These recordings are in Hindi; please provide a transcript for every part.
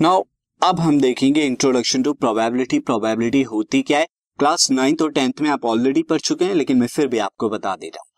नाउ अब हम देखेंगे इंट्रोडक्शन टू प्रोबेबिलिटी प्रोबेबिलिटी होती क्या है? क्लास नाइन्थ और टेंथ में आप ऑलरेडी पढ़ चुके हैं, लेकिन मैं फिर भी आपको बता दे रहा हूँ।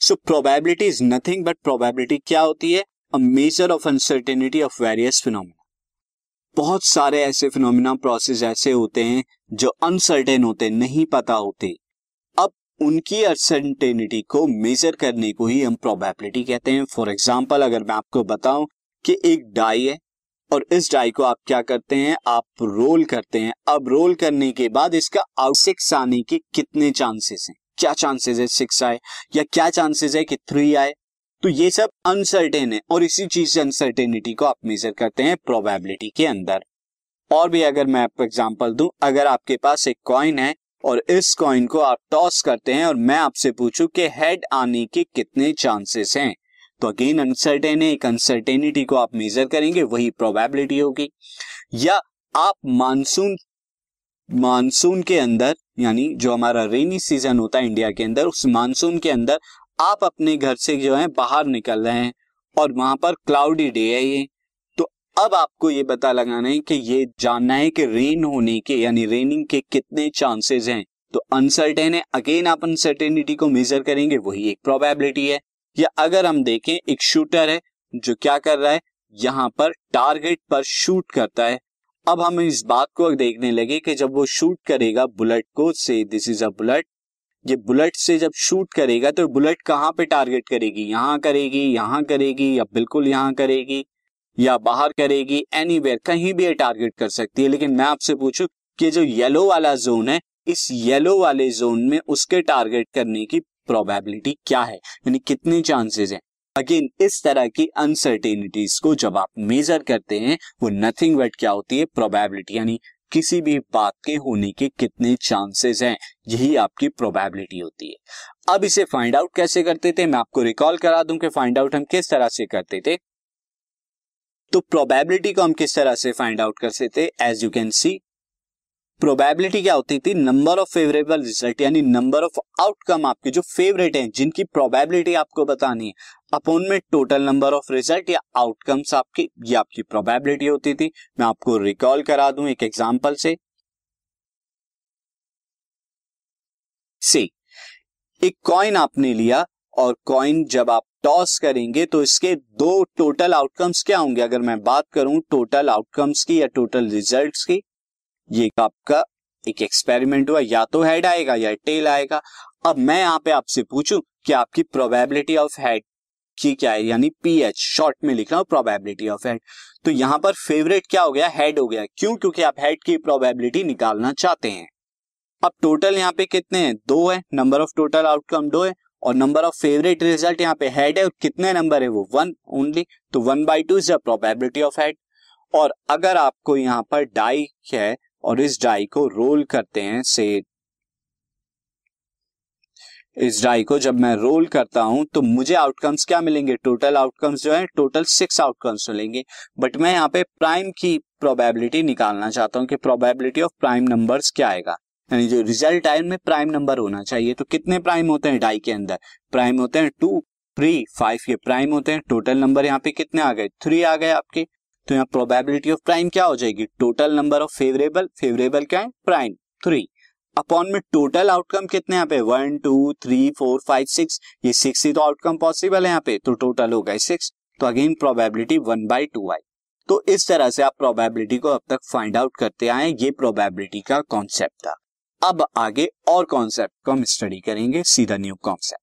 So probability is nothing but probability क्या होती है? A measure of uncertainty of various phenomena बहुत सारे ऐसे फिनोमिना प्रोसेस ऐसे होते हैं जो अनसर्टेन होते, नहीं पता होते। अब उनकी अनसर्टेनिटी को मेजर करने को ही हम प्रोबेबिलिटी कहते हैं। फॉर एग्ज़ाम्पल अगर मैं आपको बताऊँ कि एक डाई है और इस डाई को आप क्या करते हैं? आप रोल करते हैं। अब रोल करने के बाद इसका आउट सिक्स आने के कितने चांसेस हैं? क्या चांसेस है सिक्स आए? या क्या चांसेस है कि थ्री आए? तो ये सब अनसर्टेन है और इसी चीज़ से अनसर्टेनिटी को आप मेजर करते हैं प्रोबेबिलिटी के अंदर। और भी अगर मैं आपको एग्ज़ाम्पल दूँ, अगर आपके पास एक कॉइन है और इस कॉइन को आप टॉस करते हैं और मैं आपसे पूछूँ कि हेड आने के कितने चांसेस हैं। तो अगेन अनसर्टेन है एक अनसर्टेनिटी को आप मेजर करेंगे, वही प्रोबेबिलिटी होगी। या आप मानसून मानसून के अंदर, यानी जो हमारा रेनी सीज़न होता है इंडिया के अंदर, उस मानसून के अंदर आप अपने घर से जो है बाहर निकल रहे हैं और वहाँ पर क्लाउडी डे है ये। तो अब आपको ये पता लगाना है कि ये जानना है कि रेन होने के, यानी रेनिंग के कितने चांसेस हैं। तो अनसर्टेन है अगेन आप अनसर्टेनिटी को मेजर करेंगे, वही एक प्रोबेबिलिटी है। या अगर हम देखें, एक शूटर है, जो क्या कर रहा है, यहाँ पर टारगेट पर शूट करता है। अब हम इस बात को देखने लगे कि जब वो शूट करेगा बुलेट को से दिस इज़ अ बुलेट ये बुलेट से जब शूट करेगा तो बुलेट कहाँ पे टारगेट करेगी? यहाँ करेगी यहाँ करेगी, या बिल्कुल यहाँ करेगी, या बाहर करेगी एनीवेयर कहीं भी ये टारगेट कर सकती है। लेकिन मैं आपसे पूछू कि जो येलो वाला जोन है, इस येलो वाले जोन में उसके टारगेट करने की प्रोबेबिलिटी क्या है? यानी कितने चांसेस हैं? अगेन इस तरह की अनसर्टेनिटीज को जब आप मेजर करते हैं, वो नथिंग बट क्या होती है? प्रोबेबिलिटी यानी किसी भी बात के होने के कितने चांसेस हैं? यही आपकी प्रोबेबिलिटी होती है। अब इसे फाइंड आउट कैसे करते थे? मैं आपको रिकॉल करा दूँ कि फाइंड आउट हम किस तरह से करते थे। तो प्रोबेबिलिटी को हम किस तरह से फाइंड आउट करते थे? As you can see probability क्या होती थी? नंबर ऑफ़ फेवरेबल रिज़ल्ट यानी नंबर ऑफ़ आउटकम आपके जो फेवरेट हैं, जिनकी प्रोबेबिलिटी आपको बतानी है अपॉन में टोटल नंबर ऑफ़ रिज़ल्ट या आउटकम्स आपकी, ये आपकी प्रोबेबिलिटी होती थी। मैं आपको रिकॉल करा दूँ एक एग्जांपल से। सी एक कॉइन आपने लिया और कॉइन जब आप टॉस करेंगे तो इसके दो टोटल आउटकम्स क्या होंगे? अगर मैं बात करूँ टोटल आउटकम्स की या टोटल रिजल्ट्स की ये आपका एक एक्सपेरिमेंट हुआ, या तो हेड आएगा, या टेल आएगा। अब मैं यहाँ पे आपसे पूछूँ कि आपकी प्रोबेबिलिटी ऑफ़ हेड की क्या है, यानी पी एच शॉर्ट में लिख रहा हूँ प्रोबेबिलिटी ऑफ़ हेड तो यहाँ पर फेवरेट क्या हो गया? हेड हो गया। क्यों? क्योंकि आप हेड की प्रोबेबिलिटी निकालना चाहते हैं। अब टोटल यहाँ पे कितने हैं? दो है। नंबर ऑफ़ टोटल आउटकम दो है। और नंबर ऑफ़ फेवरेट रिज़ल्ट यहाँ पे हेड है। और कितने नंबर है वो? वन ओनली तो one by two is the probability of head और अगर आपको यहाँ पर डाई है और इस डाई को रोल करते हैं से इस डाई को जब मैं रोल करता हूँ तो मुझे आउटकम्स क्या मिलेंगे? टोटल आउटकम्स जो है, टोटल सिक्स आउटकम्स मिलेंगे। बट मैं यहाँ पे प्राइम की प्रोबेबिलिटी निकालना चाहता हूँ कि प्रोबेबिलिटी ऑफ़ प्राइम नंबर्स क्या आएगा। यानी जो रिज़ल्ट आए उनमें प्राइम नंबर होना चाहिए तो कितने प्राइम होते हैं डाई के अंदर? प्राइम होते हैं टू, थ्री, फाइव, ये प्राइम होते हैं। टोटल नंबर यहाँ पे कितने आ गए? थ्री आ गए आपके। तो यहाँ प्रोबेबिलिटी ऑफ़ प्राइम क्या हो जाएगी? Total number of favourable favourable क्या है? प्राइम थ्री अपॉन में टोटल आउटकम कितने यहाँ पे? One two three four five six ये सिक्स ही तो आउटकम पॉसिबल है यहाँ पे तो टोटल हो गए सिक्स तो again probability one by two आई तो इस तरह से आप प्रोबेबिलिटी को अब तक फाइंड आउट करते आए ये प्रोबेबिलिटी का कॉन्सेप्ट था। अब आगे और कॉन्सेप्ट को हम स्टडी करेंगे, सीधा new concept